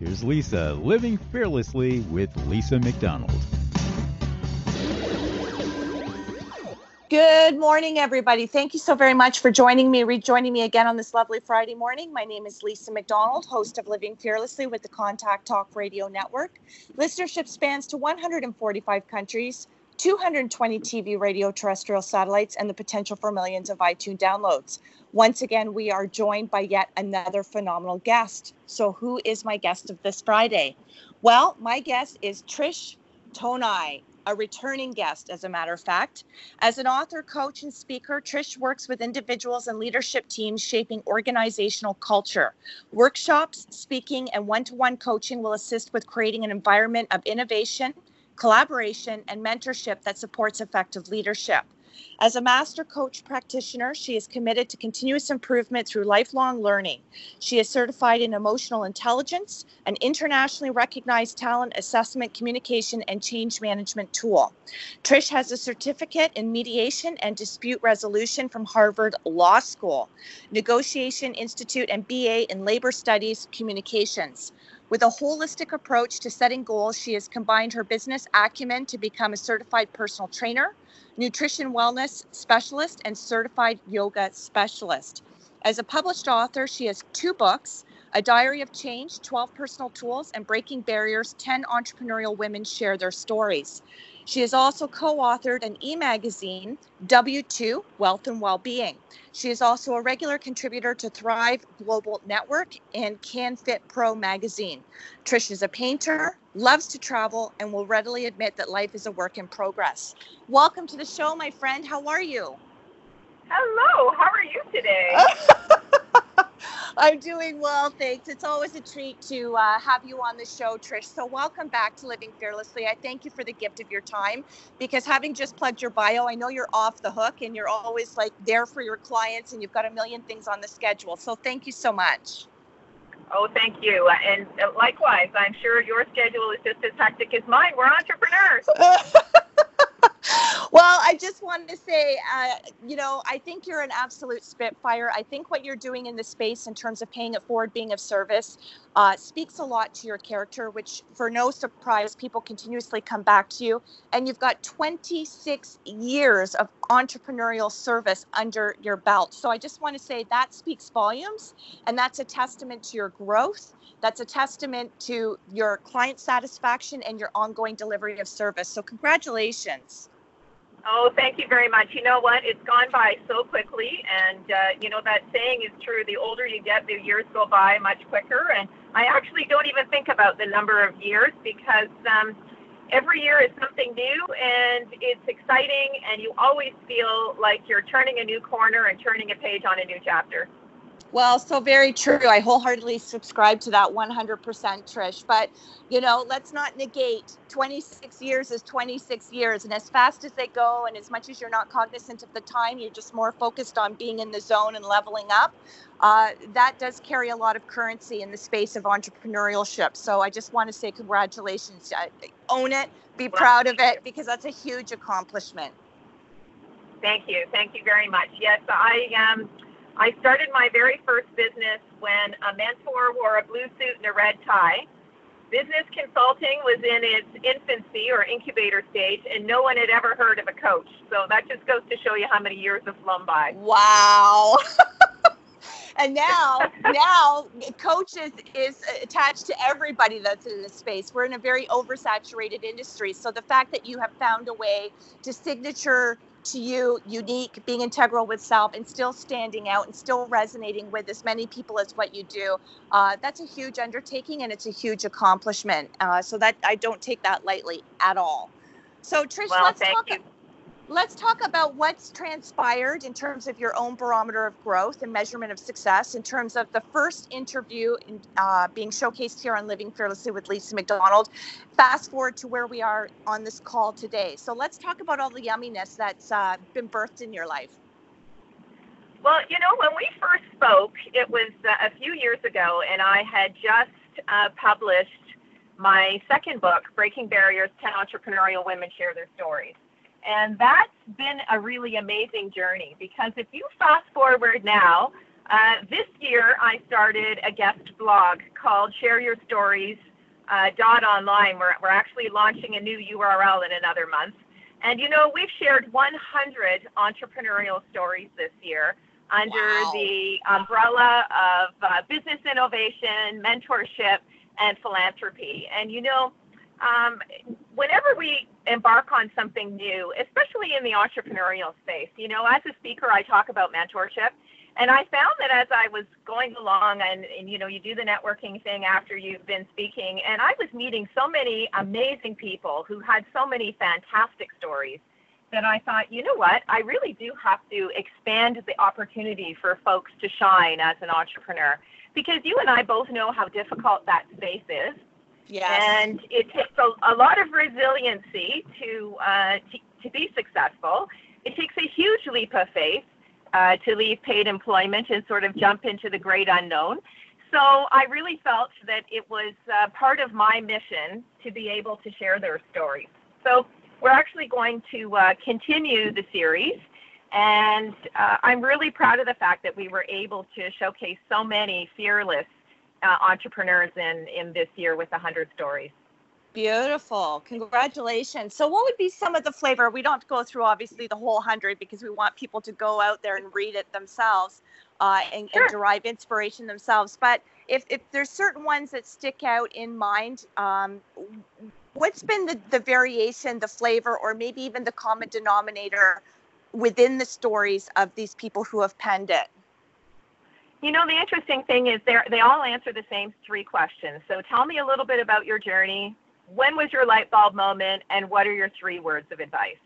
Here's Lisa living fearlessly with Lisa McDonald. Good morning, everybody. Thank you so very much for joining me, rejoining me again on this lovely Friday morning. My name is Lisa McDonald, host of Living Fearlessly with the Contact Talk Radio Network. Listenership spans to 145 countries, 220 TV, radio, terrestrial satellites, and the potential for millions of iTunes downloads. Once again, we are joined by yet another phenomenal guest. So, who is my guest of this Friday? Well, my guest is Trish Tonaj, a returning guest, as a matter of fact. As an author, coach, and speaker, Trish works with individuals and leadership teams shaping organizational culture. Workshops, speaking, and one to one coaching will assist with creating an environment of innovation, collaboration, and mentorship that supports effective leadership. As a master coach practitioner, she is committed to continuous improvement through lifelong learning. She is certified in emotional intelligence, an internationally recognized talent assessment, communication, and change management tool. Trish has a certificate in mediation and dispute resolution from Harvard Law School, Negotiation Institute, and BA in labor studies communications. With a holistic approach to setting goals, she has combined her business acumen to become a certified personal trainer, nutrition wellness specialist, and certified yoga specialist. As a published author, she has two books A Diary of Change 12 Personal Tools, and Breaking Barriers 10 Entrepreneurial Women Share Their Stories. She has also co authored an e magazine, W2 Wealth and Wellbeing. She is also a regular contributor to Thrive Global Network and canfitpro magazine. Trish is a painter, loves to travel, and will readily admit that life is a work in progress. Welcome to the show, my friend. How are you? Hello, how are you today? I'm doing well, thanks. It's always a treat to uh, have you on the show, Trish. So, welcome back to Living Fearlessly. I thank you for the gift of your time because having just plugged your bio, I know you're off the hook and you're always like there for your clients and you've got a million things on the schedule. So, thank you so much. Oh, thank you. And uh, likewise, I'm sure your schedule is just as hectic as mine. We're entrepreneurs. well, I just wanted to say, uh, you know, I think you're an absolute spitfire. I think what you're doing in the space in terms of paying it forward, being of service, uh, speaks a lot to your character, which, for no surprise, people continuously come back to you. And you've got 26 years of entrepreneurial service under your belt. So I just want to say that speaks volumes, and that's a testament to your growth. That's a testament to your client satisfaction and your ongoing delivery of service. So, congratulations. Oh, thank you very much. You know what? It's gone by so quickly, and uh, you know that saying is true. The older you get, the years go by much quicker. And I actually don't even think about the number of years because um, every year is something new, and it's exciting, and you always feel like you're turning a new corner and turning a page on a new chapter. Well, so very true. I wholeheartedly subscribe to that 100%, Trish. But, you know, let's not negate 26 years is 26 years. And as fast as they go, and as much as you're not cognizant of the time, you're just more focused on being in the zone and leveling up. Uh, that does carry a lot of currency in the space of entrepreneurship. So I just want to say congratulations. Own it, be proud of it, because that's a huge accomplishment. Thank you. Thank you very much. Yes, I um, I started my very first business when a mentor wore a blue suit and a red tie. business consulting was in its infancy or incubator stage, and no one had ever heard of a coach. So that just goes to show you how many years have flown by. Wow. and now now coach is, is attached to everybody that's in this space we're in a very oversaturated industry so the fact that you have found a way to signature to you unique being integral with self and still standing out and still resonating with as many people as what you do. Uh, that's a huge undertaking and it's a huge accomplishment. Uh, so that i don't take that lightly at all. So trish well, let's talk you. Let's talk about what's transpired in terms of your own barometer of growth and measurement of success in terms of the first interview in, uh, being showcased here on living fearlessly with lisa mcdonald. Fast forward to where we are on this call today. So let's talk about all the yumminess that's uh, been birthed in your life. Well, you know, when we first spoke, it was uh, a few years ago, and I had just uh, published my second book, Breaking Barriers 10 Entrepreneurial Women Share Their Stories. And that's been a really amazing journey because if you fast forward now, uh, this year I started a guest blog called Share Your Stories uh, dot online. We're, we're actually launching a new URL in another month. And you know, we've shared 100 entrepreneurial stories this year under Wow. the umbrella of uh, business innovation, mentorship, and philanthropy. And you know, um, whenever we embark on something new, especially in the entrepreneurial space, you know, as a speaker, I talk about mentorship. And I found that as I was going along, and, and you know, you do the networking thing after you've been speaking, and I was meeting so many amazing people who had so many fantastic stories that I thought, you know what, I really do have to expand the opportunity for folks to shine as an entrepreneur. Because you and I both know how difficult that space is. Yes And it takes a, a lot of resiliency to, uh, to, to be successful. It takes a huge leap of faith uh, to leave paid employment and sort of jump into the great unknown. So I really felt that it was uh, part of my mission to be able to share their stories. So we're actually going to uh, continue the series. And uh, I'm really proud of the fact that we were able to showcase so many fearless uh, entrepreneurs in, in this year with 100 stories. Beautiful. Congratulations. So, what would be some of the flavor? We don't go through obviously the whole hundred because we want people to go out there and read it themselves uh, and, Sure. and derive inspiration themselves. But if, if there's certain ones that stick out in mind, um, what's been the, the variation, the flavor, or maybe even the common denominator within the stories of these people who have penned it? You know, the interesting thing is they all answer the same three questions. So tell me a little bit about your journey. When was your light bulb moment? And what are your three words of advice?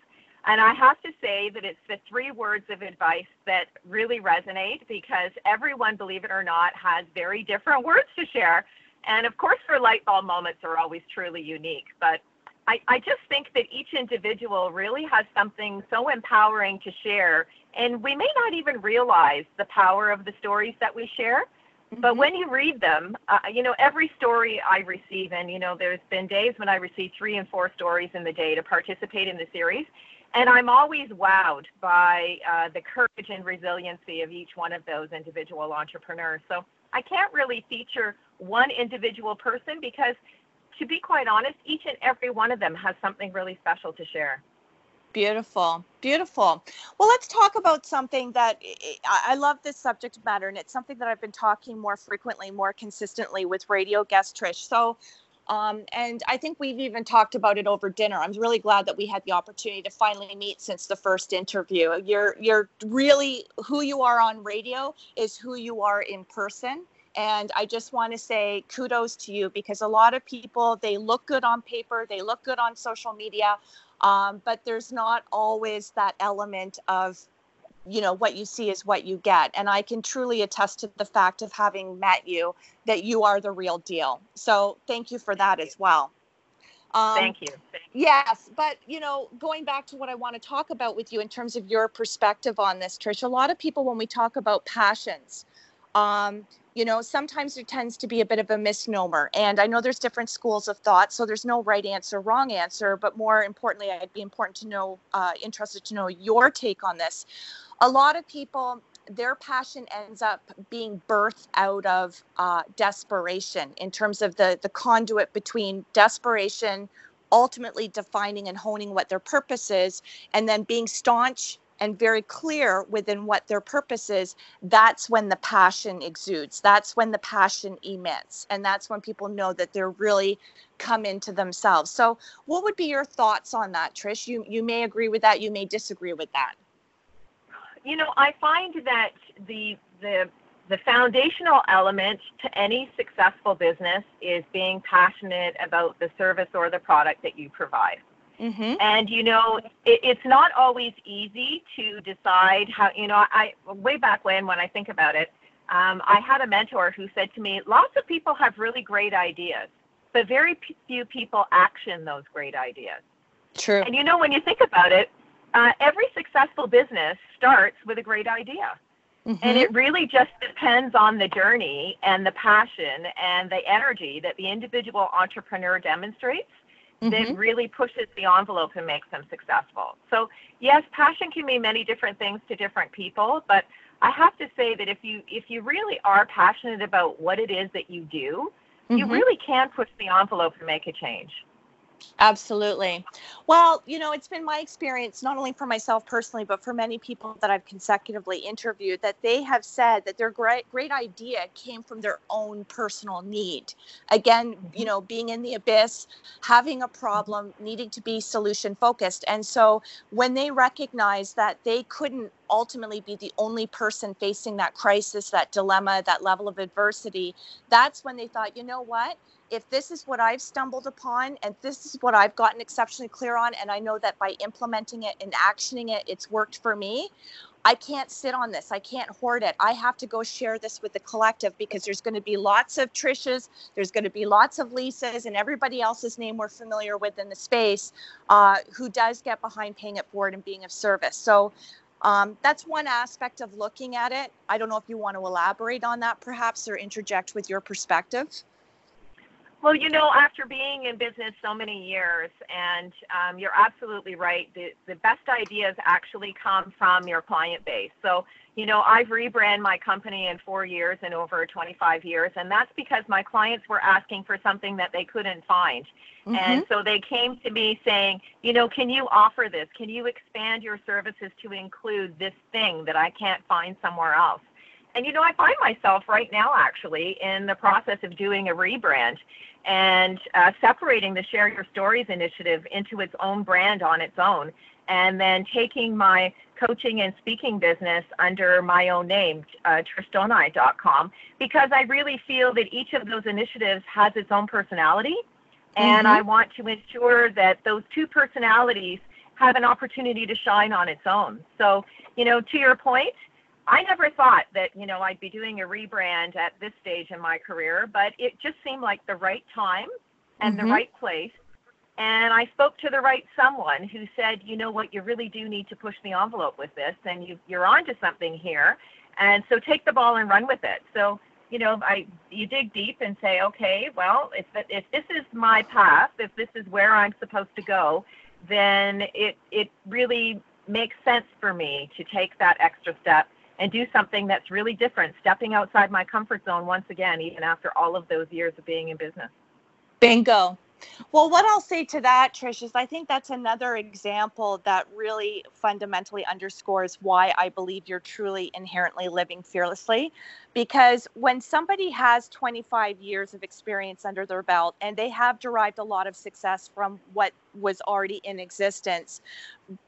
And I have to say that it's the three words of advice that really resonate because everyone, believe it or not, has very different words to share. And of course, their light bulb moments are always truly unique. But I, I just think that each individual really has something so empowering to share. And we may not even realize the power of the stories that we share. But when you read them, uh, you know, every story I receive, and, you know, there's been days when I receive three and four stories in the day to participate in the series. And I'm always wowed by uh, the courage and resiliency of each one of those individual entrepreneurs. So I can't really feature one individual person because, to be quite honest, each and every one of them has something really special to share. Beautiful, beautiful. Well, let's talk about something that I love this subject matter, and it's something that I've been talking more frequently, more consistently with radio guest Trish. So, um, and I think we've even talked about it over dinner. I'm really glad that we had the opportunity to finally meet since the first interview. You're you're really who you are on radio is who you are in person. And I just want to say kudos to you because a lot of people they look good on paper, they look good on social media, um, but there's not always that element of you know what you see is what you get and i can truly attest to the fact of having met you that you are the real deal so thank you for that as well um, Thank you. Thank you. Yes, but you know, going back to what I want to talk about with you in terms of your perspective on this, Trish, a lot of people, when we talk about passions, um, you know, sometimes there tends to be a bit of a misnomer. And I know there's different schools of thought, so there's no right answer, wrong answer. But more importantly, I'd be important to know, uh, interested to know your take on this. A lot of people their passion ends up being birthed out of uh, desperation in terms of the the conduit between desperation ultimately defining and honing what their purpose is and then being staunch and very clear within what their purpose is, that's when the passion exudes. That's when the passion emits. And that's when people know that they're really come into themselves. So what would be your thoughts on that, Trish? You you may agree with that, you may disagree with that. You know, I find that the the the foundational element to any successful business is being passionate about the service or the product that you provide. Mm-hmm. And you know, it, it's not always easy to decide how. You know, I way back when, when I think about it, um, I had a mentor who said to me, "Lots of people have really great ideas, but very p- few people action those great ideas." True. And you know, when you think about it, uh, every successful business starts with a great idea. Mm-hmm. And it really just depends on the journey and the passion and the energy that the individual entrepreneur demonstrates mm-hmm. that really pushes the envelope and makes them successful. So, yes, passion can mean many different things to different people, but I have to say that if you if you really are passionate about what it is that you do, mm-hmm. you really can push the envelope and make a change. Absolutely. Well, you know, it's been my experience, not only for myself personally, but for many people that I've consecutively interviewed, that they have said that their great, great idea came from their own personal need. Again, you mm-hmm. know, being in the abyss, having a problem, needing to be solution focused. And so when they recognize that they couldn't ultimately be the only person facing that crisis, that dilemma, that level of adversity, that's when they thought, you know what? If this is what I've stumbled upon and this is what I've gotten exceptionally clear on, and I know that by implementing it and actioning it, it's worked for me. I can't sit on this. I can't hoard it. I have to go share this with the collective because there's going to be lots of Trishas, there's going to be lots of Lisas, and everybody else's name we're familiar with in the space uh, who does get behind paying it forward and being of service. So um, that's one aspect of looking at it. I don't know if you want to elaborate on that perhaps or interject with your perspective. Well, you know, after being in business so many years, and um, you're absolutely right, the, the best ideas actually come from your client base. So, you know, I've rebranded my company in four years and over 25 years, and that's because my clients were asking for something that they couldn't find. Mm-hmm. And so they came to me saying, you know, can you offer this? Can you expand your services to include this thing that I can't find somewhere else? And you know, I find myself right now actually in the process of doing a rebrand and uh, separating the Share Your Stories initiative into its own brand on its own, and then taking my coaching and speaking business under my own name, uh, because I really feel that each of those initiatives has its own personality, and mm-hmm. I want to ensure that those two personalities have an opportunity to shine on its own. So, you know, to your point, I never thought that, you know, I'd be doing a rebrand at this stage in my career, but it just seemed like the right time and mm-hmm. the right place. And I spoke to the right someone who said, you know what, you really do need to push the envelope with this, and you, you're onto something here. And so take the ball and run with it. So, you know, I you dig deep and say, okay, well, if if this is my path, if this is where I'm supposed to go, then it it really makes sense for me to take that extra step and do something that's really different, stepping outside my comfort zone once again, even after all of those years of being in business. Bingo. Well, what I'll say to that, Trish, is I think that's another example that really fundamentally underscores why I believe you're truly inherently living fearlessly. Because when somebody has 25 years of experience under their belt and they have derived a lot of success from what was already in existence,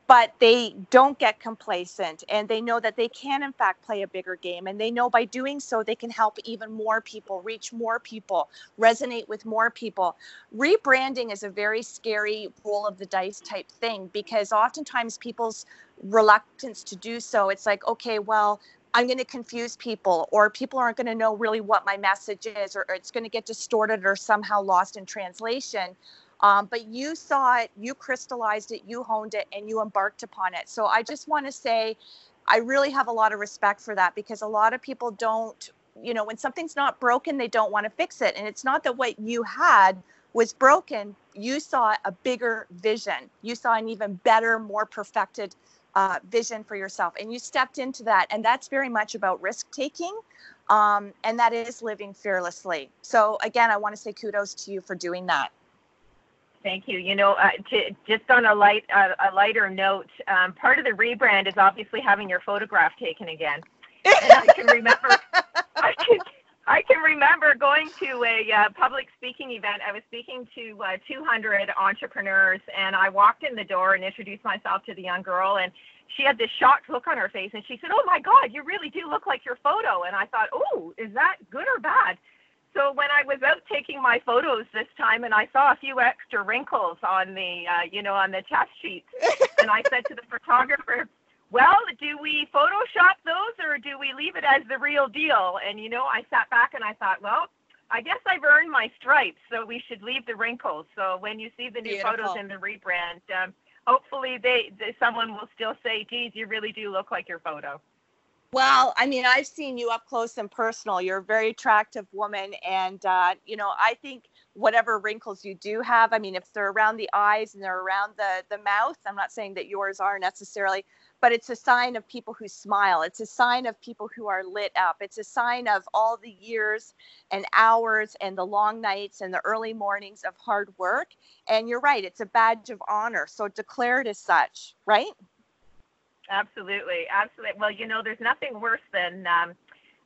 but they don't get complacent and they know that they can in fact play a bigger game and they know by doing so they can help even more people reach more people resonate with more people rebranding is a very scary roll of the dice type thing because oftentimes people's reluctance to do so it's like okay well I'm going to confuse people, or people aren't going to know really what my message is, or, or it's going to get distorted or somehow lost in translation. Um, but you saw it, you crystallized it, you honed it, and you embarked upon it. So I just want to say, I really have a lot of respect for that because a lot of people don't, you know, when something's not broken, they don't want to fix it. And it's not that what you had was broken, you saw a bigger vision. You saw an even better, more perfected uh, vision for yourself and you stepped into that and that's very much about risk taking um, and that is living fearlessly so again i want to say kudos to you for doing that Thank you. You know, uh, to, just on a light uh, a lighter note, um, part of the rebrand is obviously having your photograph taken again. And I can remember, I can, I can remember going to a uh, public speaking event. I was speaking to uh, 200 entrepreneurs, and I walked in the door and introduced myself to the young girl, and she had this shocked look on her face, and she said, "Oh my God, you really do look like your photo." And I thought, "Oh, is that good or bad?" So when I was out taking my photos this time, and I saw a few extra wrinkles on the, uh, you know, on the test sheets, and I said to the photographer, "Well, do we Photoshop those, or do we leave it as the real deal?" And you know, I sat back and I thought, well. I guess I've earned my stripes, so we should leave the wrinkles. So when you see the new Beautiful. photos in the rebrand, um, hopefully they, they someone will still say, "Geez, you really do look like your photo." Well, I mean, I've seen you up close and personal. You're a very attractive woman. And, uh, you know, I think whatever wrinkles you do have, I mean, if they're around the eyes and they're around the, the mouth, I'm not saying that yours are necessarily, but it's a sign of people who smile. It's a sign of people who are lit up. It's a sign of all the years and hours and the long nights and the early mornings of hard work. And you're right, it's a badge of honor. So declare it as such, right? Absolutely, absolutely. Well, you know, there's nothing worse than um,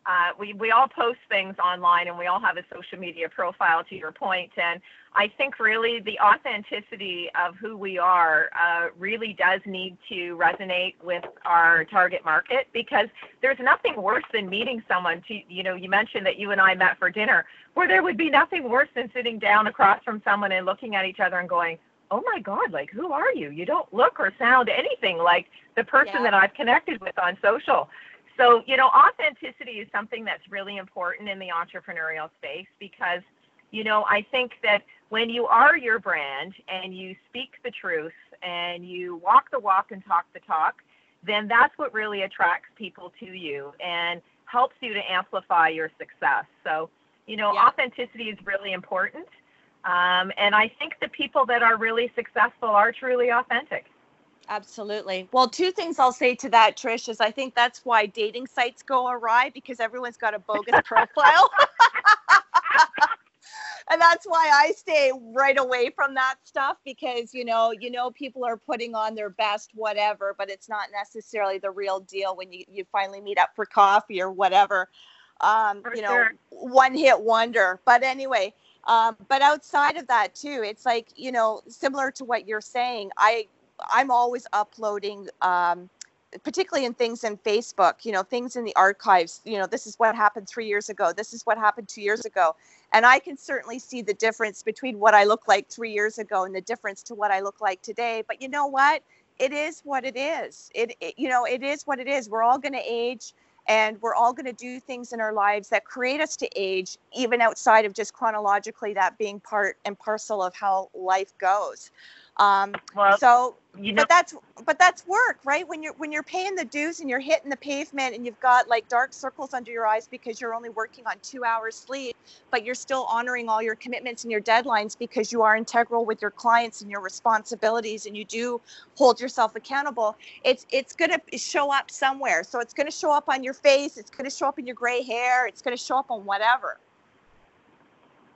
uh, we we all post things online, and we all have a social media profile. To your point, and I think really the authenticity of who we are uh, really does need to resonate with our target market because there's nothing worse than meeting someone. To you know, you mentioned that you and I met for dinner, where there would be nothing worse than sitting down across from someone and looking at each other and going, oh my God, like, who are you? You don't look or sound anything like the person Yeah. that I've connected with on social. So, you know, authenticity is something that's really important in the entrepreneurial space because, you know, I think that when you are your brand and you speak the truth and you walk the walk and talk the talk, then that's what really attracts people to you and helps you to amplify your success. So, you know, Yeah. authenticity is really important. Um, and I think the people that are really successful are truly authentic. Absolutely. Well, two things I'll say to that, Trish, is I think that's why dating sites go awry because everyone's got a bogus profile. and that's why I stay right away from that stuff because you know, you know, people are putting on their best whatever, but it's not necessarily the real deal when you, you finally meet up for coffee or whatever. Um, For you know, sure. one hit wonder. But anyway, um, but outside of that too, it's like, you know, similar to what you're saying, I I'm always uploading um, particularly in things in Facebook, you know, things in the archives, you know, this is what happened three years ago. This is what happened two years ago. And I can certainly see the difference between what I look like three years ago and the difference to what I look like today. But you know what? It is what it is. It, it you know, it is what it is. We're all going to age and we're all going to do things in our lives that create us to age, even outside of just chronologically that being part and parcel of how life goes. Um, Well, so you know, but that's but that's work right when you're when you're paying the dues and you're hitting the pavement and you've got like dark circles under your eyes because you're only working on two hours sleep but you're still honoring all your commitments and your deadlines because you are integral with your clients and your responsibilities and you do hold yourself accountable it's it's going to show up somewhere so it's going to show up on your face it's going to show up in your gray hair it's going to show up on whatever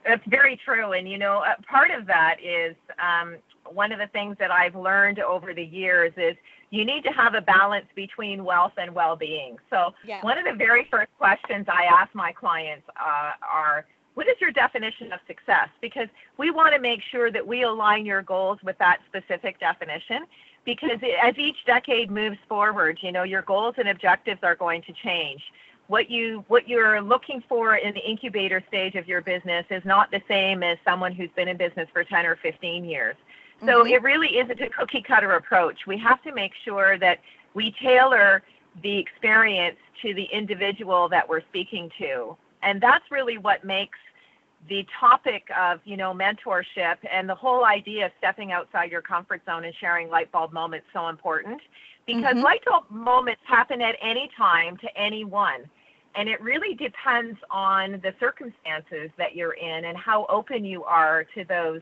That's very true. And, you know, uh, part of that is um, one of the things that I've learned over the years is you need to have a balance between wealth and well being. So, yeah one of the very first questions I ask my clients uh, are, what is your definition of success? Because we want to make sure that we align your goals with that specific definition. Because as each decade moves forward, you know, your goals and objectives are going to change. What you what you're looking for in the incubator stage of your business is not the same as someone who's been in business for 10 or 15 years. So Mhm. it really isn't a cookie cutter approach. We have to make sure that we tailor the experience to the individual that we're speaking to. And that's really what makes the topic of, you know, mentorship and the whole idea of stepping outside your comfort zone and sharing light bulb moments so important. Because Mhm. light bulb moments happen at any time to anyone. And it really depends on the circumstances that you're in and how open you are to those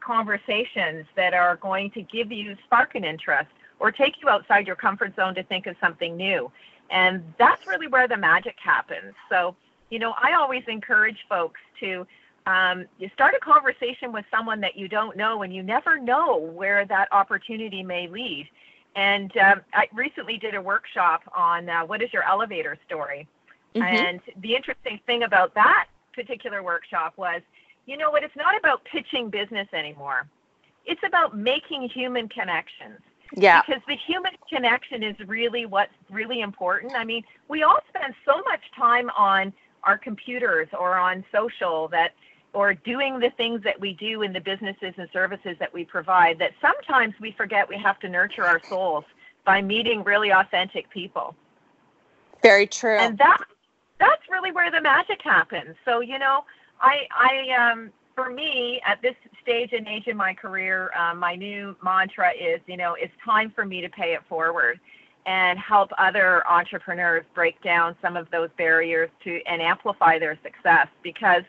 conversations that are going to give you spark an interest or take you outside your comfort zone to think of something new. And that's really where the magic happens. So, you know, I always encourage folks to um, you start a conversation with someone that you don't know, and you never know where that opportunity may lead. And um, I recently did a workshop on uh, what is your elevator story. Mm-hmm. And the interesting thing about that particular workshop was, you know what, it's not about pitching business anymore. It's about making human connections. Yeah. Because the human connection is really what's really important. I mean, we all spend so much time on our computers or on social that or doing the things that we do in the businesses and services that we provide that sometimes we forget we have to nurture our souls by meeting really authentic people. Very true. And that that's really where the magic happens. So, you know, I I um for me at this stage and age in my career, um, my new mantra is, you know, it's time for me to pay it forward and help other entrepreneurs break down some of those barriers to and amplify their success because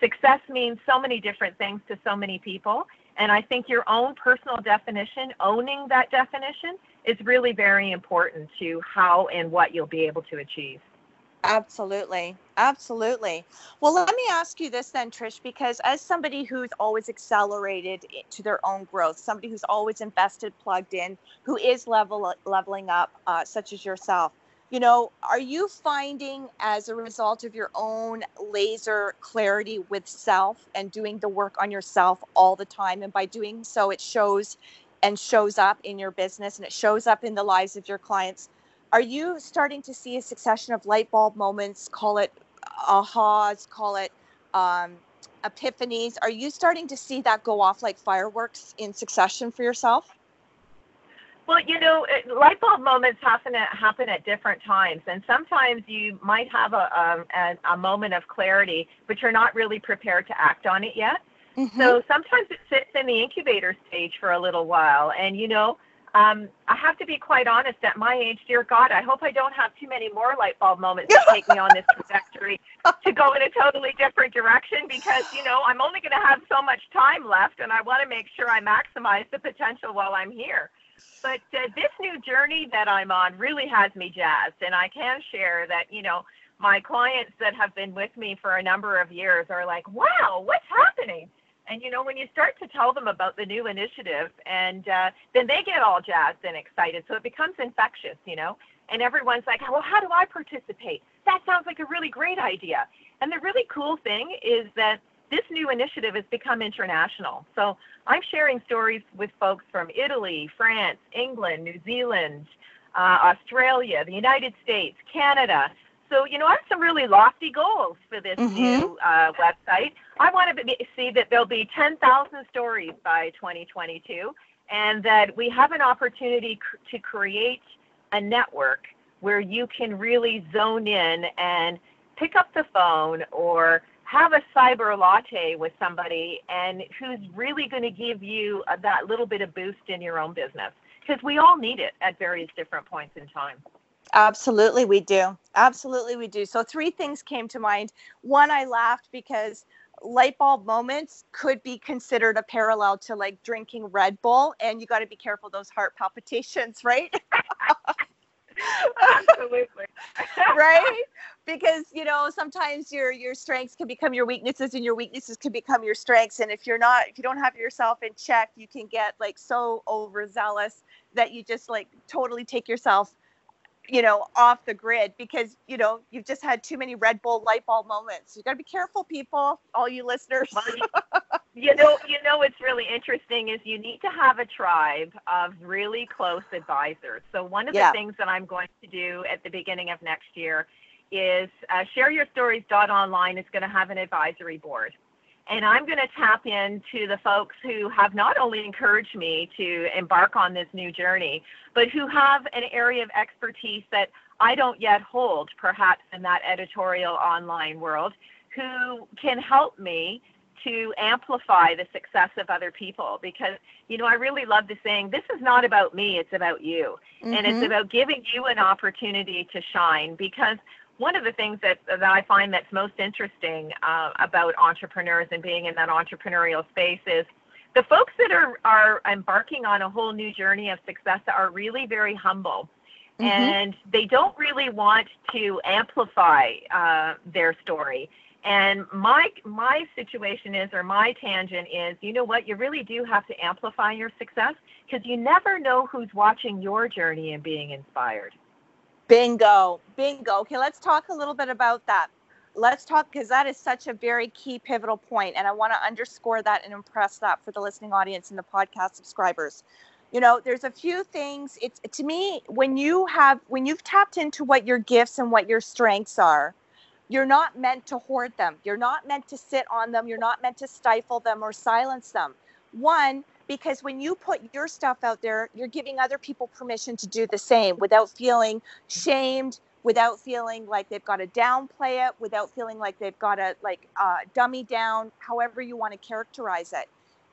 success means so many different things to so many people. And I think your own personal definition, owning that definition, is really very important to how and what you'll be able to achieve. Absolutely. Absolutely. Well, let me ask you this then, Trish, because as somebody who's always accelerated to their own growth, somebody who's always invested, plugged in, who is level leveling up, uh, such as yourself, you know, are you finding as a result of your own laser clarity with self and doing the work on yourself all the time? And by doing so, it shows and shows up in your business and it shows up in the lives of your clients. Are you starting to see a succession of light bulb moments, call it ahas, call it um, epiphanies? Are you starting to see that go off like fireworks in succession for yourself? Well, you know, light bulb moments happen at happen at different times, and sometimes you might have a, a a moment of clarity, but you're not really prepared to act on it yet. Mm-hmm. So sometimes it sits in the incubator stage for a little while, and you know, um, I have to be quite honest. At my age, dear God, I hope I don't have too many more light bulb moments that take me on this trajectory to go in a totally different direction. Because you know, I'm only going to have so much time left, and I want to make sure I maximize the potential while I'm here. But uh, this new journey that I'm on really has me jazzed. And I can share that, you know, my clients that have been with me for a number of years are like, wow, what's happening? And, you know, when you start to tell them about the new initiative, and uh, then they get all jazzed and excited. So it becomes infectious, you know? And everyone's like, well, how do I participate? That sounds like a really great idea. And the really cool thing is that this new initiative has become international. So I'm sharing stories with folks from Italy, France, England, New Zealand, uh, Australia, the United States, Canada. So, you know, I have some really lofty goals for this mm-hmm. new uh, website. I want to be, see that there'll be 10,000 stories by 2022 and that we have an opportunity cr- to create a network where you can really zone in and pick up the phone or have a cyber latte with somebody and who's really going to give you that little bit of boost in your own business because we all need it at various different points in time. Absolutely, we do. Absolutely, we do. So, three things came to mind. One, I laughed because light bulb moments could be considered a parallel to like drinking Red Bull, and you got to be careful those heart palpitations, right? Absolutely. right? Because you know sometimes your your strengths can become your weaknesses, and your weaknesses can become your strengths. And if you're not, if you don't have yourself in check, you can get like so overzealous that you just like totally take yourself you know off the grid because you know you've just had too many red bull light bulb moments. You got to be careful people all you listeners. You know you know what's really interesting is you need to have a tribe of really close advisors. So one of yeah. the things that i'm going to do at the beginning of next year is uh, share your stories. Online is going to have an advisory board and I'm going to tap into the folks who have not only encouraged me to embark on this new journey, but who have an area of expertise that I don't yet hold, perhaps in that editorial online world, who can help me to amplify the success of other people because you know I really love the saying this is not about me it's about you mm-hmm. and it's mm-hmm. about giving you an opportunity to shine because one of the things that, that I find that's most interesting uh, about entrepreneurs and being in that entrepreneurial space is the folks that are are embarking on a whole new journey of success are really very humble. Mm-hmm. And they don't really want to amplify uh, their story. And my my situation is, or my tangent is, you know what? You really do have to amplify your success because you never know who's watching your journey and being inspired. Bingo, bingo. Okay, let's talk a little bit about that. Let's talk because that is such a very key pivotal point, and I want to underscore that and impress that for the listening audience and the podcast subscribers. You know, there's a few things. It's to me when you have when you've tapped into what your gifts and what your strengths are, you're not meant to hoard them. You're not meant to sit on them. You're not meant to stifle them or silence them. One, because when you put your stuff out there, you're giving other people permission to do the same without feeling shamed, without feeling like they've got to downplay it, without feeling like they've got to like uh, dummy down, however you want to characterize it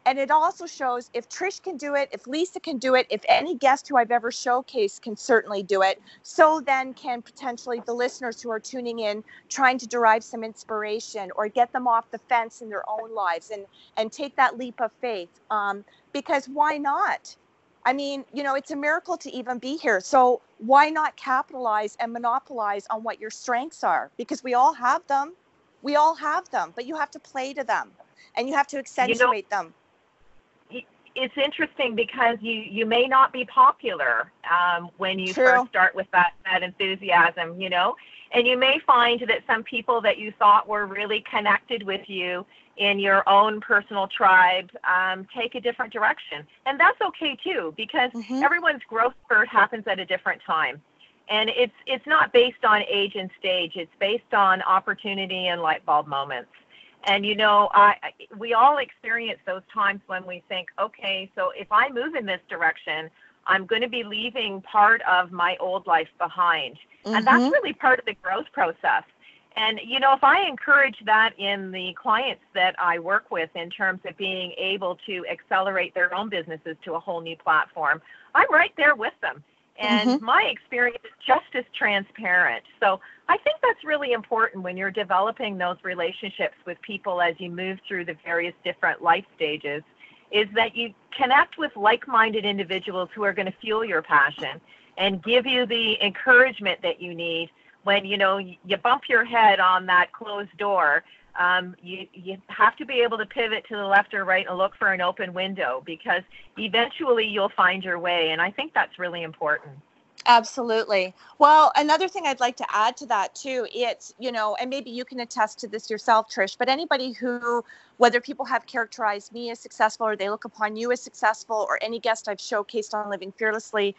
and it also shows if Trish can do it, if Lisa can do it, if any guest who I've ever showcased can certainly do it, so then can potentially the listeners who are tuning in trying to derive some inspiration or get them off the fence in their own lives and and take that leap of faith. Um, because why not? I mean, you know, it's a miracle to even be here. So why not capitalize and monopolize on what your strengths are? Because we all have them. We all have them, but you have to play to them and you have to accentuate you know, them it's interesting because you you may not be popular um, when you True. first start with that that enthusiasm, you know, and you may find that some people that you thought were really connected with you in your own personal tribe um, take a different direction, and that's okay too because mm-hmm. everyone's growth spurt happens at a different time. And it's it's not based on age and stage. It's based on opportunity and light bulb moments. And you know, I we all experience those times when we think, okay, so if I move in this direction, I'm going to be leaving part of my old life behind. Mm-hmm. And that's mm-hmm. really part of the growth process. And you know, if I encourage that in the clients that I work with in terms of being able to accelerate their own businesses to a whole new platform, I'm right there with them. And mm-hmm. my experience is just as transparent. So I think that's really important when you're developing those relationships with people as you move through the various different life stages is that you connect with like-minded individuals who are going to fuel your passion and give you the encouragement that you need when you know you bump your head on that closed door. Um, you you have to be able to pivot to the left or right and look for an open window because eventually you'll find your way and i think that's really important Absolutely. Well, another thing I'd like to add to that too, it's, you know, and maybe you can attest to this yourself, Trish, but anybody who, whether people have characterized me as successful or they look upon you as successful or any guest I've showcased on Living Fearlessly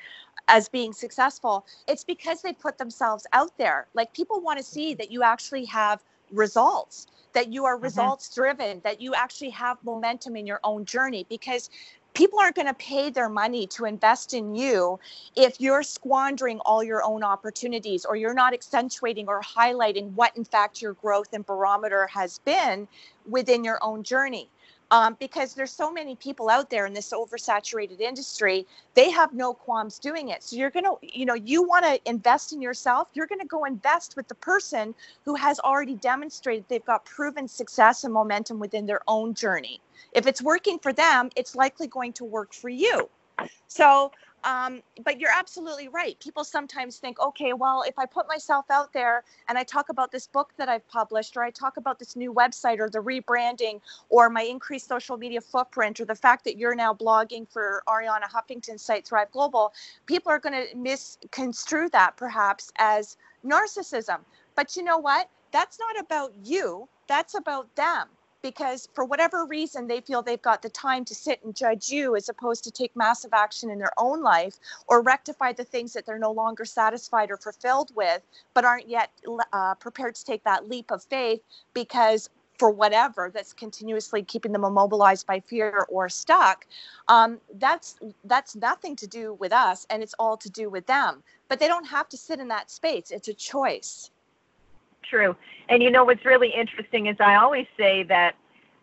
as being successful, it's because they put themselves out there. Like people want to see that you actually have results that you are mm-hmm. results driven that you actually have momentum in your own journey because people aren't going to pay their money to invest in you if you're squandering all your own opportunities or you're not accentuating or highlighting what in fact your growth and barometer has been within your own journey um, because there's so many people out there in this oversaturated industry they have no qualms doing it. So you're going to you know you want to invest in yourself you're going to go invest with the person who has already demonstrated they've got proven success and momentum within their own journey. If it's working for them it's likely going to work for you. So um, but you're absolutely right. People sometimes think, okay, well, if I put myself out there and I talk about this book that I've published, or I talk about this new website, or the rebranding, or my increased social media footprint, or the fact that you're now blogging for Arianna Huffington's site Thrive Global, people are going to misconstrue that perhaps as narcissism. But you know what? That's not about you, that's about them because for whatever reason they feel they've got the time to sit and judge you as opposed to take massive action in their own life or rectify the things that they're no longer satisfied or fulfilled with but aren't yet uh, prepared to take that leap of faith because for whatever that's continuously keeping them immobilized by fear or stuck um, that's that's nothing to do with us and it's all to do with them. But they don't have to sit in that space. It's a choice true. And you know what's really interesting is I always say that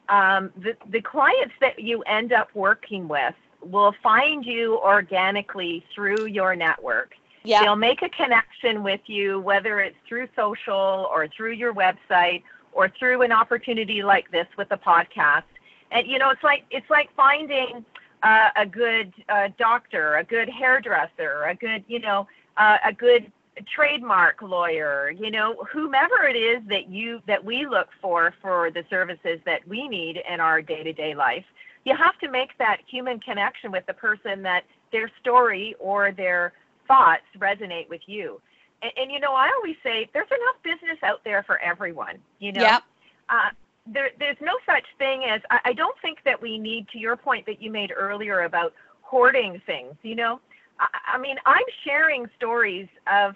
um, the the clients that you end up working with will find you organically through your network. Yeah. They'll make a connection with you, whether it's through social or through your website or through an opportunity like this with a podcast. And you know, it's like it's like finding uh, a good uh, doctor, a good hairdresser, a good you know uh, a good trademark lawyer, you know, whomever it is that you that we look for for the services that we need in our day-to-day life. You have to make that human connection with the person that their story or their thoughts resonate with you. And, and you know, I always say there's enough business out there for everyone. You know, Yep. uh, there, there's no such thing as I, I don't think that we need to your point that you made earlier about hoarding things. You know, I, mean, I'm sharing stories of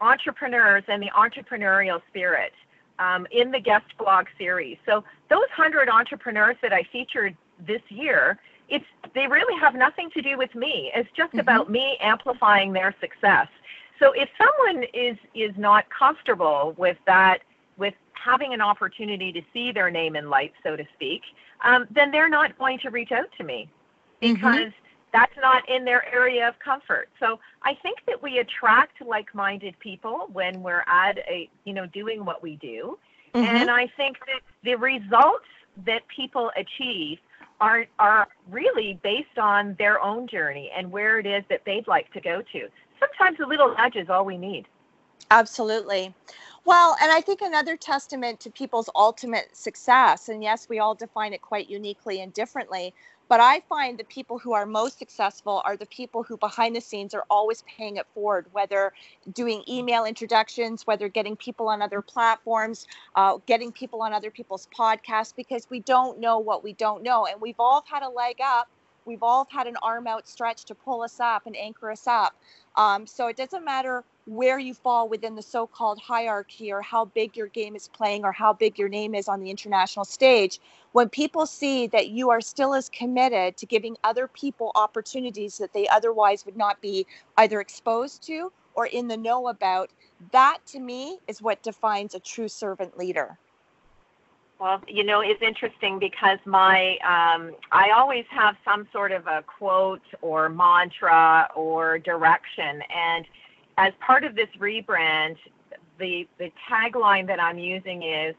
entrepreneurs and the entrepreneurial spirit um, in the guest blog series. So those hundred entrepreneurs that I featured this year, it's they really have nothing to do with me. It's just Mhm. about me amplifying their success. So if someone is is not comfortable with that, with having an opportunity to see their name in lights, so to speak, um, then they're not going to reach out to me Mhm. because that's not in their area of comfort. So I think that we attract like-minded people when we're at a, you know, doing what we do. Mhm. And I think that the results that people achieve are are really based on their own journey and where it is that they'd like to go to. Sometimes a little nudge is all we need. Absolutely. Well, and I think another testament to people's ultimate success, and yes, we all define it quite uniquely and differently, but I find the people who are most successful are the people who behind the scenes are always paying it forward, whether doing email introductions, whether getting people on other platforms, uh, getting people on other people's podcasts, because we don't know what we don't know. And we've all had a leg up. We've all had an arm outstretched to pull us up and anchor us up. Um, so it doesn't matter where you fall within the so-called hierarchy or how big your game is playing or how big your name is on the international stage. When people see that you are still as committed to giving other people opportunities that they otherwise would not be either exposed to or in the know about that to me is what defines a true servant leader. Well, you know, it's interesting because my um, I always have some sort of a quote or mantra or direction, and as part of this rebrand, the the tagline that I'm using is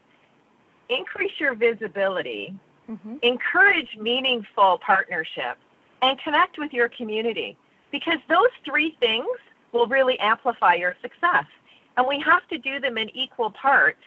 increase your visibility, mm-hmm. encourage meaningful partnership, and connect with your community because those three things will really amplify your success. And we have to do them in equal parts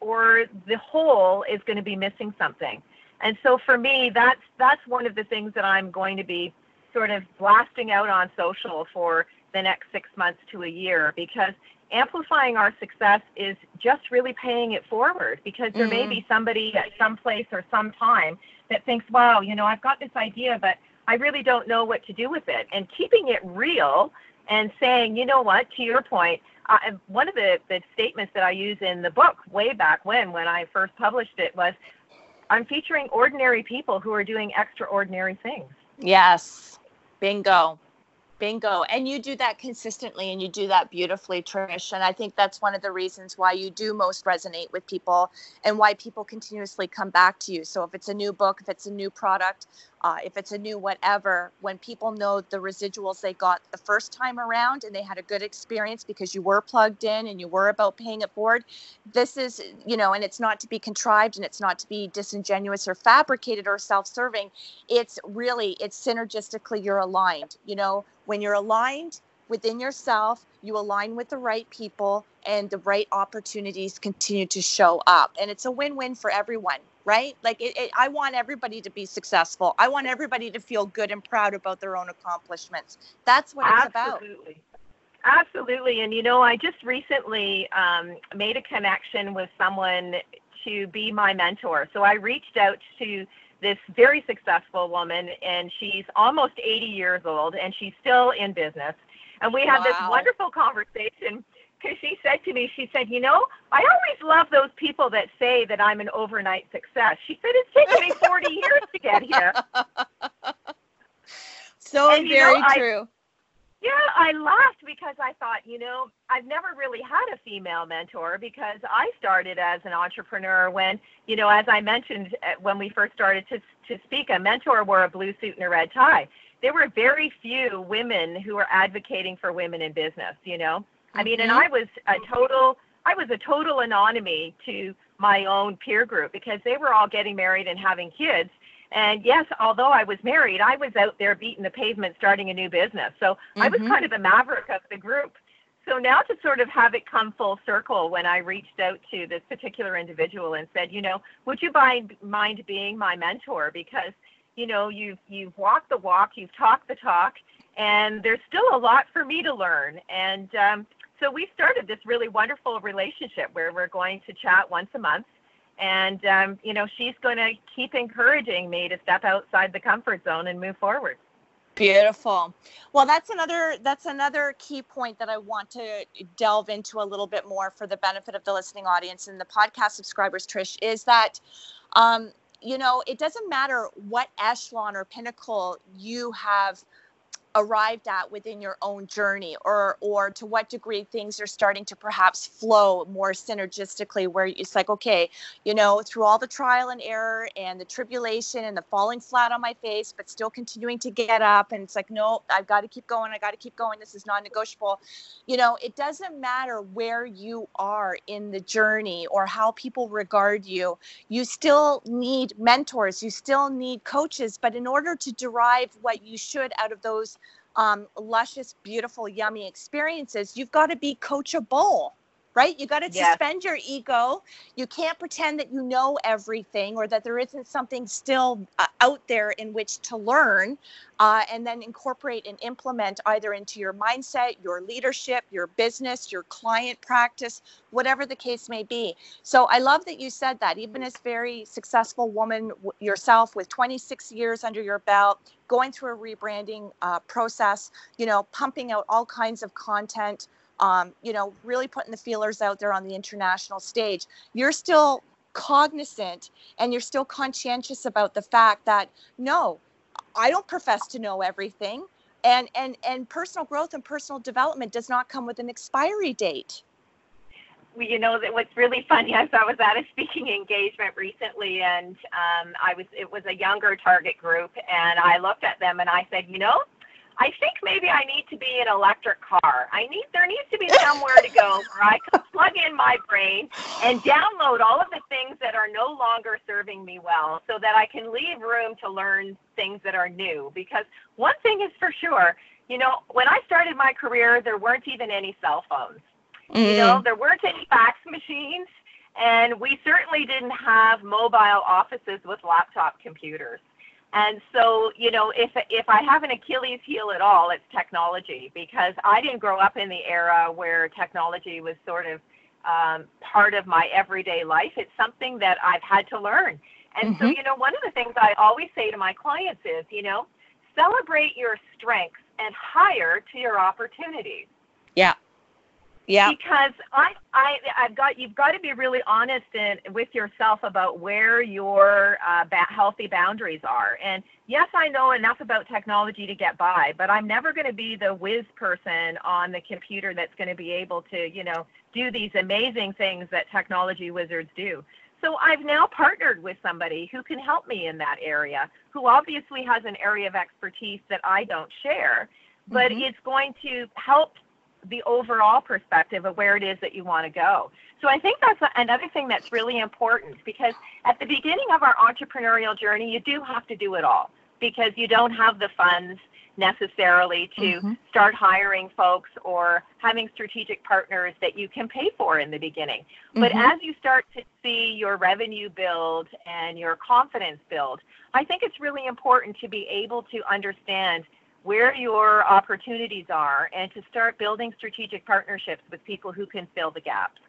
or the whole is going to be missing something. And so for me, that's that's one of the things that I'm going to be sort of blasting out on social for the next six months to a year because amplifying our success is just really paying it forward because there may Mhm. be somebody at some place or some time that thinks, wow, you know, I've got this idea, but I really don't know what to do with it. And keeping it real and saying, you know what, to your point, uh, one of the, the statements that I use in the book way back when, when I first published it, was I'm featuring ordinary people who are doing extraordinary things. Yes. Bingo. Bingo. And you do that consistently and you do that beautifully, Trish. And I think that's one of the reasons why you do most resonate with people and why people continuously come back to you. So if it's a new book, if it's a new product, uh, if it's a new whatever, when people know the residuals they got the first time around and they had a good experience because you were plugged in and you were about paying it forward, this is, you know, and it's not to be contrived and it's not to be disingenuous or fabricated or self serving it's really it's synergistically you're aligned you know when you're aligned within yourself you align with the right people and the right opportunities continue to show up and it's a win-win for everyone right like it, it, i want everybody to be successful i want everybody to feel good and proud about their own accomplishments that's what it's about Absolutely. Absolutely. And you know, I just recently um, made a connection with someone to be my mentor. So I reached out to this very successful woman, and she's almost 80 years old, and she's still in business. And we had this wonderful conversation because she said to me, she said, You know, I always love those people that say that I'm an overnight success. She said, It's taken me 40 years to get here. so And, you know, very I- true Yeah, I laughed because I thought, you know, I've never really had a female mentor because I started as an entrepreneur when, you know, as I mentioned uh, when we first started to to speak, a mentor wore a blue suit and a red tie. There were very few women who were advocating for women in business, you know. I mean, and Mhm. I was a total I was a total anonymity to my own peer group because they were all getting married and having kids And yes, although I was married, I was out there beating the pavement starting a new business. So mm-hmm. I was mm-hmm. kind of the maverick of the group. So now to sort of have it come full circle when I reached out to this particular individual and said, you know, would you mind, mind being my mentor? Because, you know, you've, you've walked the walk, you've talked the talk, and there's still a lot for me to learn. And um, so we started this really wonderful relationship where we're going to chat once a month and um, you know she's going to keep encouraging me to step outside the comfort zone and move forward. Beautiful. Well that's another that's another key point that i want to delve into a little bit more for the benefit of the listening audience and the podcast subscribers trish is that um, you know it doesn't matter what echelon or pinnacle you have arrived at within your own journey or or to what degree things are starting to perhaps flow more synergistically where it's like okay you know through all the trial and error and the tribulation and the falling flat on my face but still continuing to get up and it's like no i've got to keep going i got to keep going this is non-negotiable. You know it doesn't matter where you are in the journey or how people regard you you still need mentors you still need coaches but in order to derive what you should out of those um, luscious, beautiful, yummy experiences, you've got to be coachable right? You got to yes. suspend your ego. You can't pretend that you know everything or that there isn't something still uh, out there in which to learn uh, and then incorporate and implement either into your mindset, your leadership, your business, your client practice, whatever the case may be. So I love that you said that. Even as very successful woman yourself with 26 years under your belt, going through a rebranding uh, process, you know, pumping out all kinds of content um, you know, really putting the feelers out there on the international stage, you're still cognizant and you're still conscientious about the fact that no, I don't profess to know everything. And, and, and personal growth and personal development does not come with an expiry date you know that what's really funny I was at a speaking engagement recently and um, I was it was a younger target group and I looked at them and I said, you know, I think maybe I need to be an electric car. I need there needs to be somewhere to go where I can plug in my brain and download all of the things that are no longer serving me well so that I can leave room to learn things that are new because one thing is for sure, you know, when I started my career there weren't even any cell phones. Mm. You know, there weren't any fax machines and we certainly didn't have mobile offices with laptop computers. And so, you know, if if I have an Achilles heel at all, it's technology because I didn't grow up in the era where technology was sort of um, part of my everyday life. It's something that I've had to learn. And mm-hmm. so, you know, one of the things I always say to my clients is, you know, celebrate your strengths and hire to your opportunities. Yeah. Yeah. Because I, I, I've got you've got to be really honest in, with yourself about where your uh, ba- healthy boundaries are. And yes, I know enough about technology to get by, but I'm never going to be the whiz person on the computer that's going to be able to, you know, do these amazing things that technology wizards do. So I've now partnered with somebody who can help me in that area, who obviously has an area of expertise that I don't share, but mm-hmm. it's going to help the overall perspective of where it is that you want to go. So I think that's another thing that's really important because at the beginning of our entrepreneurial journey, you do have to do it all because you don't have the funds necessarily to mm-hmm. start hiring folks or having strategic partners that you can pay for in the beginning. Mm-hmm. But as you start to see your revenue build and your confidence build, I think it's really important to be able to understand where your opportunities are and to start building strategic partnerships with people who can fill the gaps.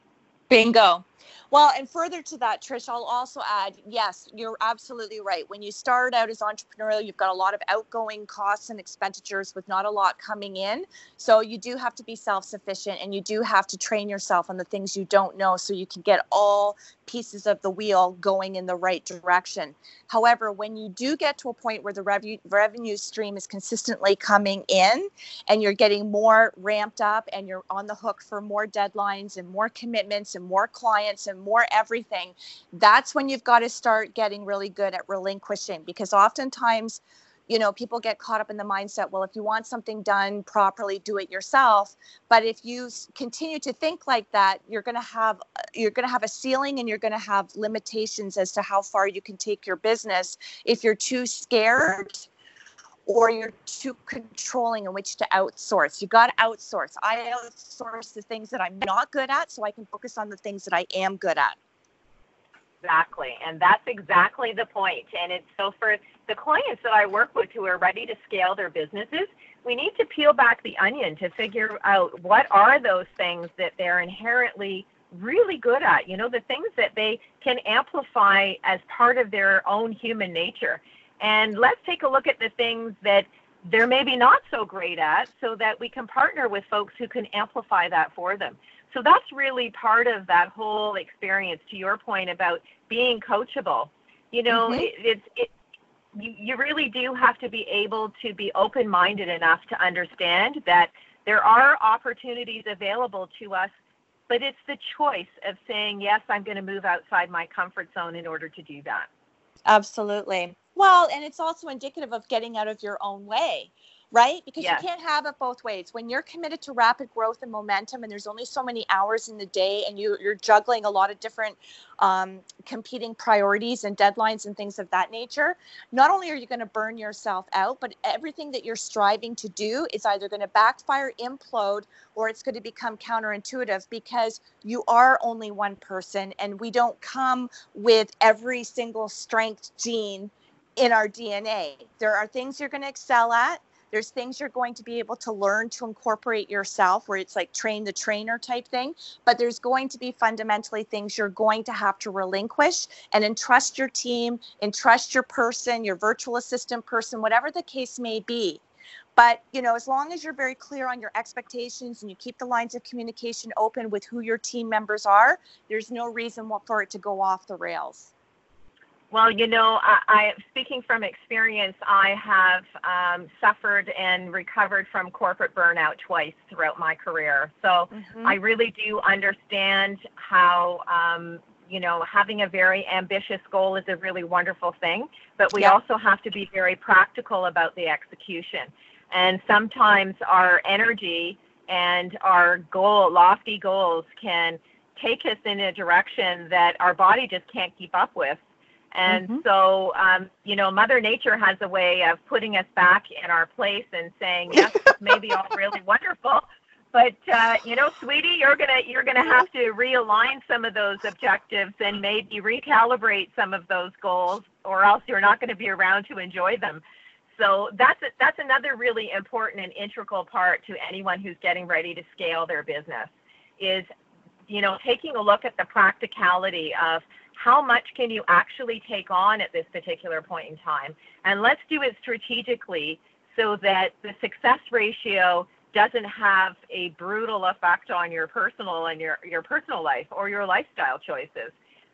Bingo. Well, and further to that, Trish, I'll also add yes, you're absolutely right. When you start out as entrepreneurial, you've got a lot of outgoing costs and expenditures with not a lot coming in. So you do have to be self sufficient and you do have to train yourself on the things you don't know so you can get all pieces of the wheel going in the right direction. However, when you do get to a point where the revenue, revenue stream is consistently coming in and you're getting more ramped up and you're on the hook for more deadlines and more commitments and more clients and more everything, that's when you've got to start getting really good at relinquishing because oftentimes you know people get caught up in the mindset well if you want something done properly do it yourself. But if you continue to think like that you're going to have you're going to have a ceiling and you're going to have limitations as to how far you can take your business. If you're too scared or you're too controlling in which to outsource. You got to outsource. I outsource the things that I'm not good at so I can focus on the things that I am good at. Exactly. And that's exactly the point. And it's so for the clients that I work with who are ready to scale their businesses, we need to peel back the onion to figure out what are those things that they're inherently really good at, you know, the things that they can amplify as part of their own human nature. And let's take a look at the things that they're maybe not so great at so that we can partner with folks who can amplify that for them. So that's really part of that whole experience to your point about being coachable. You know, mm-hmm. it, it's it, you, you really do have to be able to be open minded enough to understand that there are opportunities available to us, but it's the choice of saying, yes, I'm going to move outside my comfort zone in order to do that. Absolutely. Well, and it's also indicative of getting out of your own way right? Because yes. you can't have it both ways. When you're committed to rapid growth and momentum, and there's only so many hours in the day, and you, you're juggling a lot of different um, competing priorities and deadlines and things of that nature, not only are you going to burn yourself out, but everything that you're striving to do is either going to backfire, implode, or it's going to become counterintuitive because you are only one person, and we don't come with every single strength gene in our DNA. There are things you're going to excel at there's things you're going to be able to learn to incorporate yourself, where it's like train the trainer type thing. But there's going to be fundamentally things you're going to have to relinquish and entrust your team, entrust your person, your virtual assistant person, whatever the case may be. But you know, as long as you're very clear on your expectations and you keep the lines of communication open with who your team members are, there's no reason for it to go off the rails. Well, you know, I, I speaking from experience, I have um, suffered and recovered from corporate burnout twice throughout my career. So mm-hmm. I really do understand how, um, you know, having a very ambitious goal is a really wonderful thing, but we also have to be very practical about the execution. And sometimes our energy and our goal, lofty goals, can take us in a direction that our body just can't keep up with. And mm-hmm. so, um, you know, Mother Nature has a way of putting us back in our place and saying, yes, this may be all really wonderful, but uh, you know, sweetie, you're gonna you're gonna have to realign some of those objectives and maybe recalibrate some of those goals, or else you're not going to be around to enjoy them. So that's a, that's another really important and integral part to anyone who's getting ready to scale their business is you know taking a look at the practicality of how much can you actually take on at this particular point in time? And let's do it strategically so that the success ratio doesn't have a brutal effect on your personal and your, your personal life or your lifestyle choices.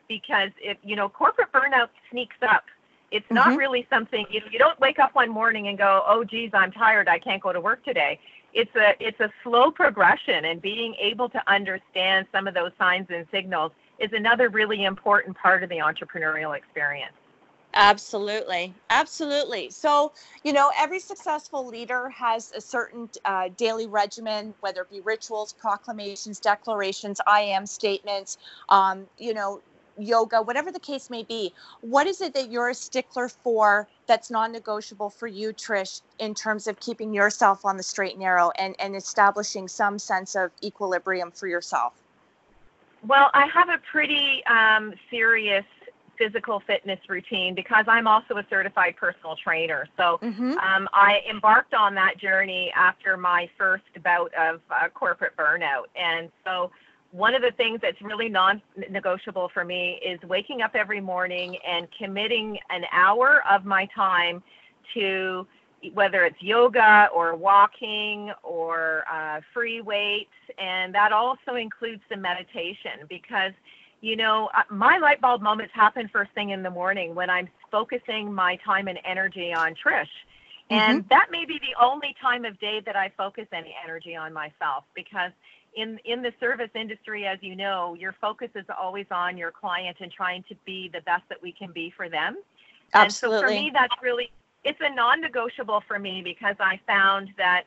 Because if you know corporate burnout sneaks up. It's mm-hmm. not really something you, you don't wake up one morning and go, oh geez, I'm tired, I can't go to work today. It's a it's a slow progression and being able to understand some of those signs and signals is another really important part of the entrepreneurial experience. Absolutely. Absolutely. So, you know, every successful leader has a certain uh, daily regimen, whether it be rituals, proclamations, declarations, I am statements, um, you know, yoga, whatever the case may be. What is it that you're a stickler for that's non negotiable for you, Trish, in terms of keeping yourself on the straight and narrow and, and establishing some sense of equilibrium for yourself? Well, I have a pretty um, serious physical fitness routine because I'm also a certified personal trainer. So mm-hmm. um, I embarked on that journey after my first bout of uh, corporate burnout. And so one of the things that's really non negotiable for me is waking up every morning and committing an hour of my time to whether it's yoga or walking or uh, free weights, and that also includes the meditation because you know uh, my light bulb moments happen first thing in the morning when I'm focusing my time and energy on Trish. And mm-hmm. that may be the only time of day that I focus any energy on myself because in in the service industry as you know your focus is always on your client and trying to be the best that we can be for them Absolutely. and so for me that's really it's a non-negotiable for me because I found that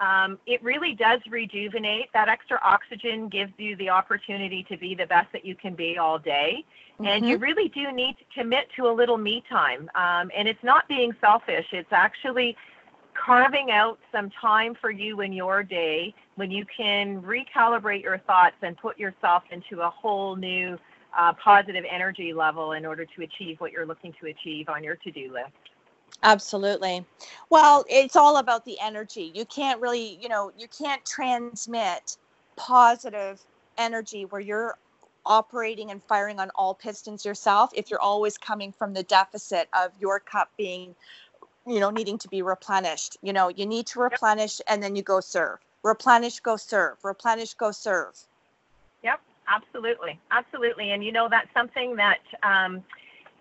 um, it really does rejuvenate. That extra oxygen gives you the opportunity to be the best that you can be all day. Mm-hmm. And you mm-hmm. really do need to commit to a little me time. Um, and it's not being selfish, it's actually carving out some time for you in your day when you can recalibrate your thoughts and put yourself into a whole new uh, positive energy level in order to achieve what you're looking to achieve on your to do list. Absolutely. Well, it's all about the energy. You can't really, you know, you can't transmit positive energy where you're operating and firing on all pistons yourself if you're always coming from the deficit of your cup being you know needing to be replenished. You know you need to replenish and then you go serve. Replenish go serve. Replenish go serve. Yep. Absolutely. Absolutely. And you know that's something that um,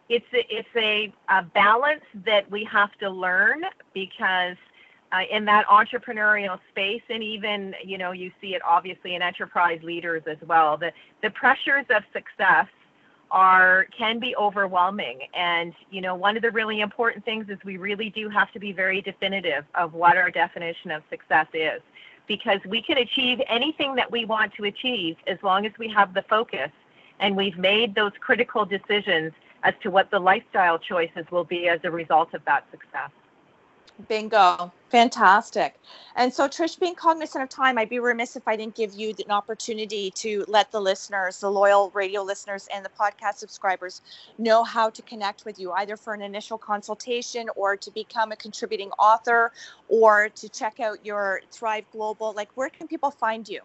it's a, it's a, a, balance that we have to learn because uh, in that entrepreneurial space and even you know you see it obviously in enterprise leaders as well the the pressures of success are can be overwhelming. And you know one of the really important things is we really do have to be very definitive of what our definition of success is. Because we can achieve anything that we want to achieve as long as we have the focus and we've made those critical decisions as to what the lifestyle choices will be as a result of that success. Bingo. Fantastic. And so, Trish, being cognizant of time, I'd be remiss if I didn't give you an opportunity to let the listeners, the loyal radio listeners, and the podcast subscribers know how to connect with you, either for an initial consultation or to become a contributing author or to check out your Thrive Global. Like, where can people find you?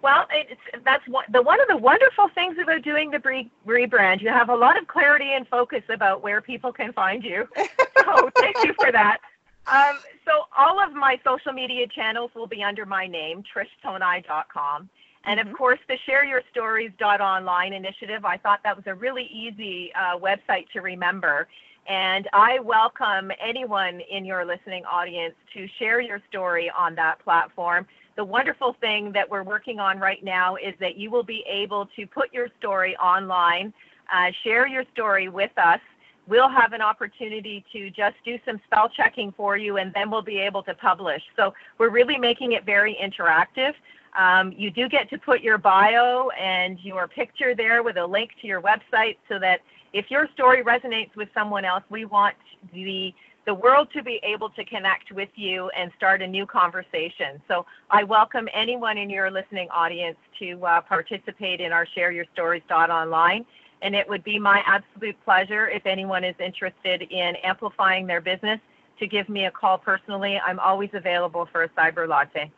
Well, it's, that's one, the one of the wonderful things about doing the re- rebrand. You have a lot of clarity and focus about where people can find you. So thank you for that. Um, so all of my social media channels will be under my name, trishtonaj.com. And mm-hmm. of course, the Share Your Stories online initiative, I thought that was a really easy uh, website to remember. And I welcome anyone in your listening audience to share your story on that platform the wonderful thing that we're working on right now is that you will be able to put your story online, uh, share your story with us. We'll have an opportunity to just do some spell checking for you, and then we'll be able to publish. So we're really making it very interactive. Um, you do get to put your bio and your picture there with a link to your website so that if your story resonates with someone else, we want the the world to be able to connect with you and start a new conversation. So I welcome anyone in your listening audience to uh, participate in our Share Your Stories online. And it would be my absolute pleasure if anyone is interested in amplifying their business to give me a call personally. I'm always available for a cyber latte.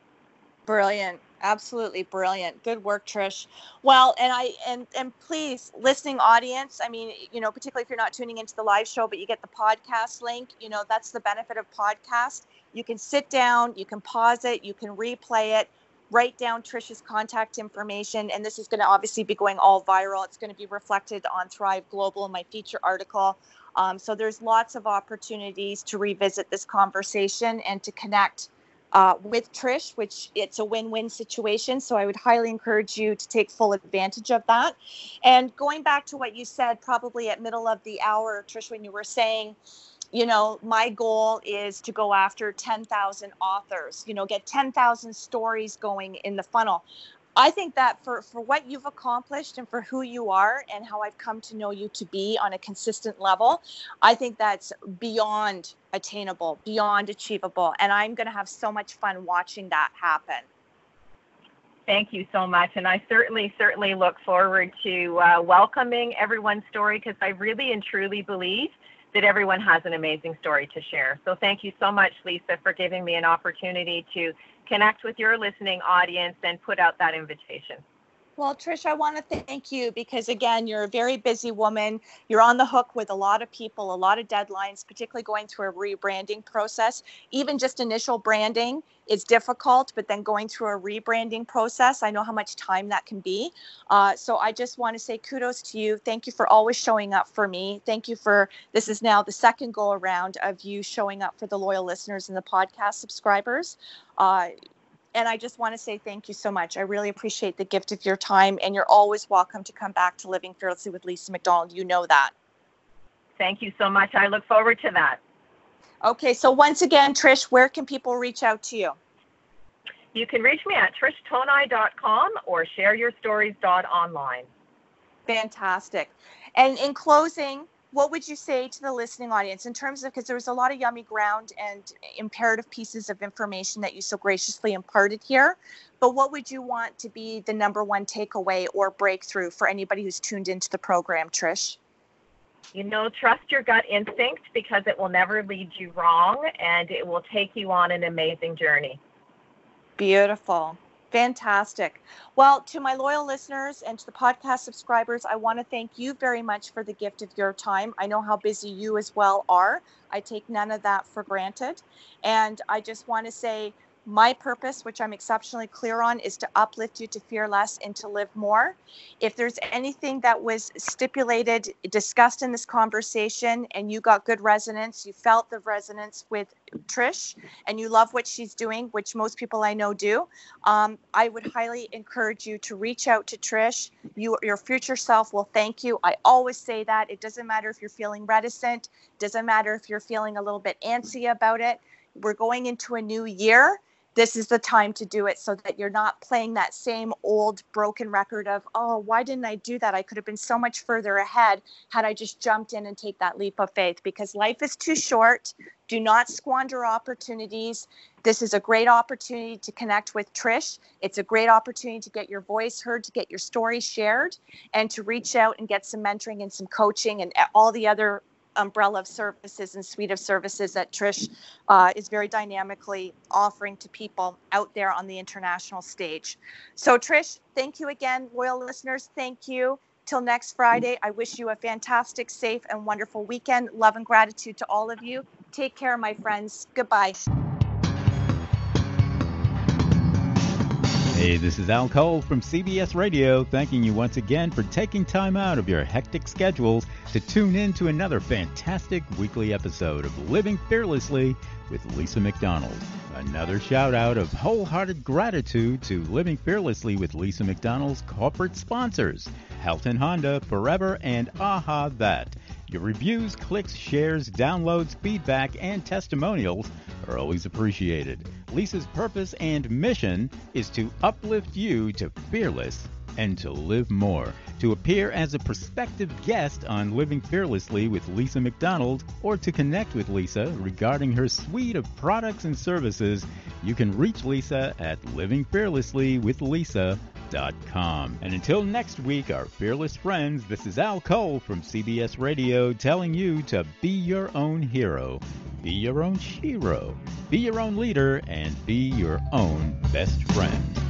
Brilliant absolutely brilliant. Good work trish. Well and i and and please listening audience i mean you know particularly if you're not tuning into the live show but you get the podcast link you know that's the benefit of podcast. You can sit down you can pause it you can replay it write down trish's contact information and this is going to obviously be going all viral. It's going to be reflected on thrive global in my feature article. Um, so there's lots of opportunities to revisit this conversation and to connect uh, with Trish, which it's a win-win situation. So I would highly encourage you to take full advantage of that. And going back to what you said, probably at middle of the hour, Trish, when you were saying, you know, my goal is to go after 10,000 authors, you know, get 10,000 stories going in the funnel. I think that for, for what you've accomplished and for who you are and how I've come to know you to be on a consistent level, I think that's beyond attainable, beyond achievable. And I'm going to have so much fun watching that happen. Thank you so much. And I certainly, certainly look forward to uh, welcoming everyone's story because I really and truly believe that everyone has an amazing story to share. So thank you so much, Lisa, for giving me an opportunity to connect with your listening audience and put out that invitation. Well, Trish, I want to thank you because, again, you're a very busy woman. You're on the hook with a lot of people, a lot of deadlines, particularly going through a rebranding process. Even just initial branding is difficult, but then going through a rebranding process, I know how much time that can be. Uh, so I just want to say kudos to you. Thank you for always showing up for me. Thank you for this is now the second go around of you showing up for the loyal listeners and the podcast subscribers. Uh, and I just want to say thank you so much. I really appreciate the gift of your time, and you're always welcome to come back to Living Fearlessly with Lisa McDonald. You know that. Thank you so much. I look forward to that. Okay, so once again, Trish, where can people reach out to you? You can reach me at trishtonaj.com or shareyourstories.online. Fantastic. And in closing, what would you say to the listening audience in terms of because there was a lot of yummy ground and imperative pieces of information that you so graciously imparted here but what would you want to be the number one takeaway or breakthrough for anybody who's tuned into the program trish? You know trust your gut instinct because it will never lead you wrong and it will take you on an amazing journey. Beautiful Fantastic. Well, to my loyal listeners and to the podcast subscribers, I want to thank you very much for the gift of your time. I know how busy you as well are. I take none of that for granted. And I just want to say my purpose, which I'm exceptionally clear on, is to uplift you to fear less and to live more. If there's anything that was stipulated, discussed in this conversation, and you got good resonance, you felt the resonance with Trish, and you love what she's doing, which most people I know do, um, I would highly encourage you to reach out to Trish. You, your future self will thank you. I always say that. It doesn't matter if you're feeling reticent, doesn't matter if you're feeling a little bit antsy about it. We're going into a new year this is the time to do it so that you're not playing that same old broken record of oh why didn't i do that? I could have been so much further ahead had i just jumped in and take that leap of faith. Because life is too short. Do not squander opportunities. This is a great opportunity to connect with trish. It's a great opportunity to get your voice heard to get your story shared and to reach out and get some mentoring and some coaching and all the other umbrella of services and suite of services that Trish uh, is very dynamically offering to people out there on the international stage. So, Trish, thank you again, loyal listeners. Thank you. Till next Friday, I wish you a fantastic, safe, and wonderful weekend. Love and gratitude to all of you. Take care, my friends. Goodbye. Hey, this is Al Cole from CBS Radio, thanking you once again for taking time out of your hectic schedules to tune in to another fantastic weekly episode of Living Fearlessly with Lisa McDonald. Another shout out of wholehearted gratitude to Living Fearlessly with Lisa McDonald's corporate sponsors, Helton Honda, Forever, and Aha That. Your reviews, clicks, shares, downloads, feedback, and testimonials are always appreciated. Lisa's purpose and mission is to uplift you to fearless and to live more. To appear as a prospective guest on Living Fearlessly with Lisa McDonald or to connect with Lisa regarding her suite of products and services, you can reach Lisa at livingfearlesslywithlisa.com. And until next week, our fearless friends, this is Al Cole from CBS Radio telling you to be your own hero, be your own shero, be your own leader, and be your own best friend.